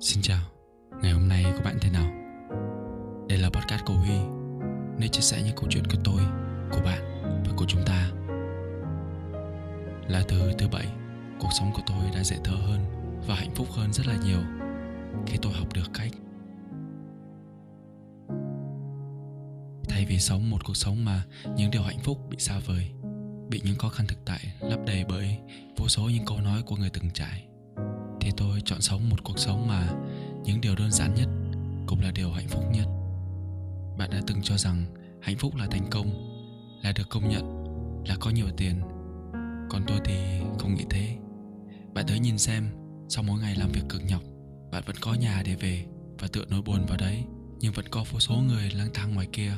Xin chào, ngày hôm nay của bạn thế nào? Đây là podcast của Huy Nơi chia sẻ những câu chuyện của tôi, của bạn và của chúng ta Là thứ thứ bảy, cuộc sống của tôi đã dễ thở hơn và hạnh phúc hơn rất là nhiều khi tôi học được cách Thay vì sống một cuộc sống mà những điều hạnh phúc bị xa vời Bị những khó khăn thực tại lấp đầy bởi vô số những câu nói của người từng trải tôi chọn sống một cuộc sống mà những điều đơn giản nhất cũng là điều hạnh phúc nhất. Bạn đã từng cho rằng hạnh phúc là thành công, là được công nhận, là có nhiều tiền. Còn tôi thì không nghĩ thế. Bạn tới nhìn xem, sau mỗi ngày làm việc cực nhọc, bạn vẫn có nhà để về và tựa nỗi buồn vào đấy, nhưng vẫn có vô số người lang thang ngoài kia.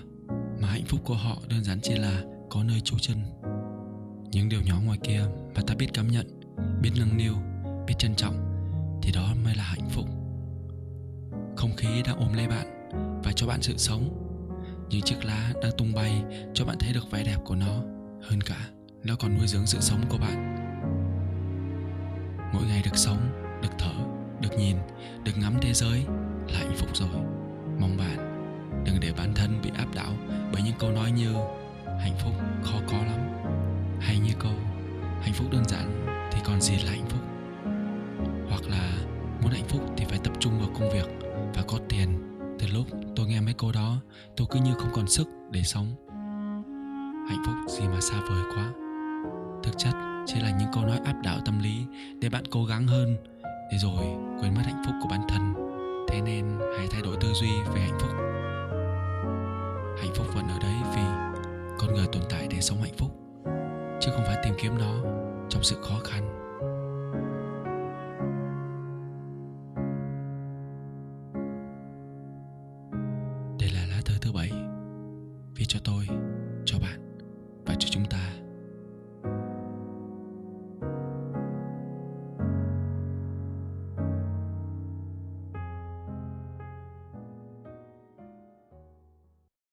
Mà hạnh phúc của họ đơn giản chỉ là có nơi trú chân. Những điều nhỏ ngoài kia mà ta biết cảm nhận, biết nâng niu, biết trân trọng thì đó mới là hạnh phúc. Không khí đang ôm lấy bạn và cho bạn sự sống những chiếc lá đang tung bay cho bạn thấy được vẻ đẹp của nó. Hơn cả, nó còn nuôi dưỡng sự sống của bạn. Mỗi ngày được sống, được thở, được nhìn, được ngắm thế giới là hạnh phúc rồi. Mong bạn đừng để bản thân bị áp đảo bởi những câu nói như hạnh phúc khó có lắm hay như câu hạnh phúc đơn giản thì còn gì là hạnh phúc? Công việc và có tiền từ lúc tôi nghe mấy câu đó, tôi cứ như không còn sức để sống. Hạnh phúc gì mà xa vời quá. Thực chất, chỉ là những câu nói áp đảo tâm lý để bạn cố gắng hơn để rồi quên mất hạnh phúc của bản thân. Thế nên hãy thay đổi tư duy về hạnh phúc. Hạnh phúc vẫn ở đấy vì con người tồn tại để sống hạnh phúc, chứ không phải tìm kiếm nó trong sự khó khăn. Đây thứ bảy. Viết cho tôi, cho bạn và cho chúng ta.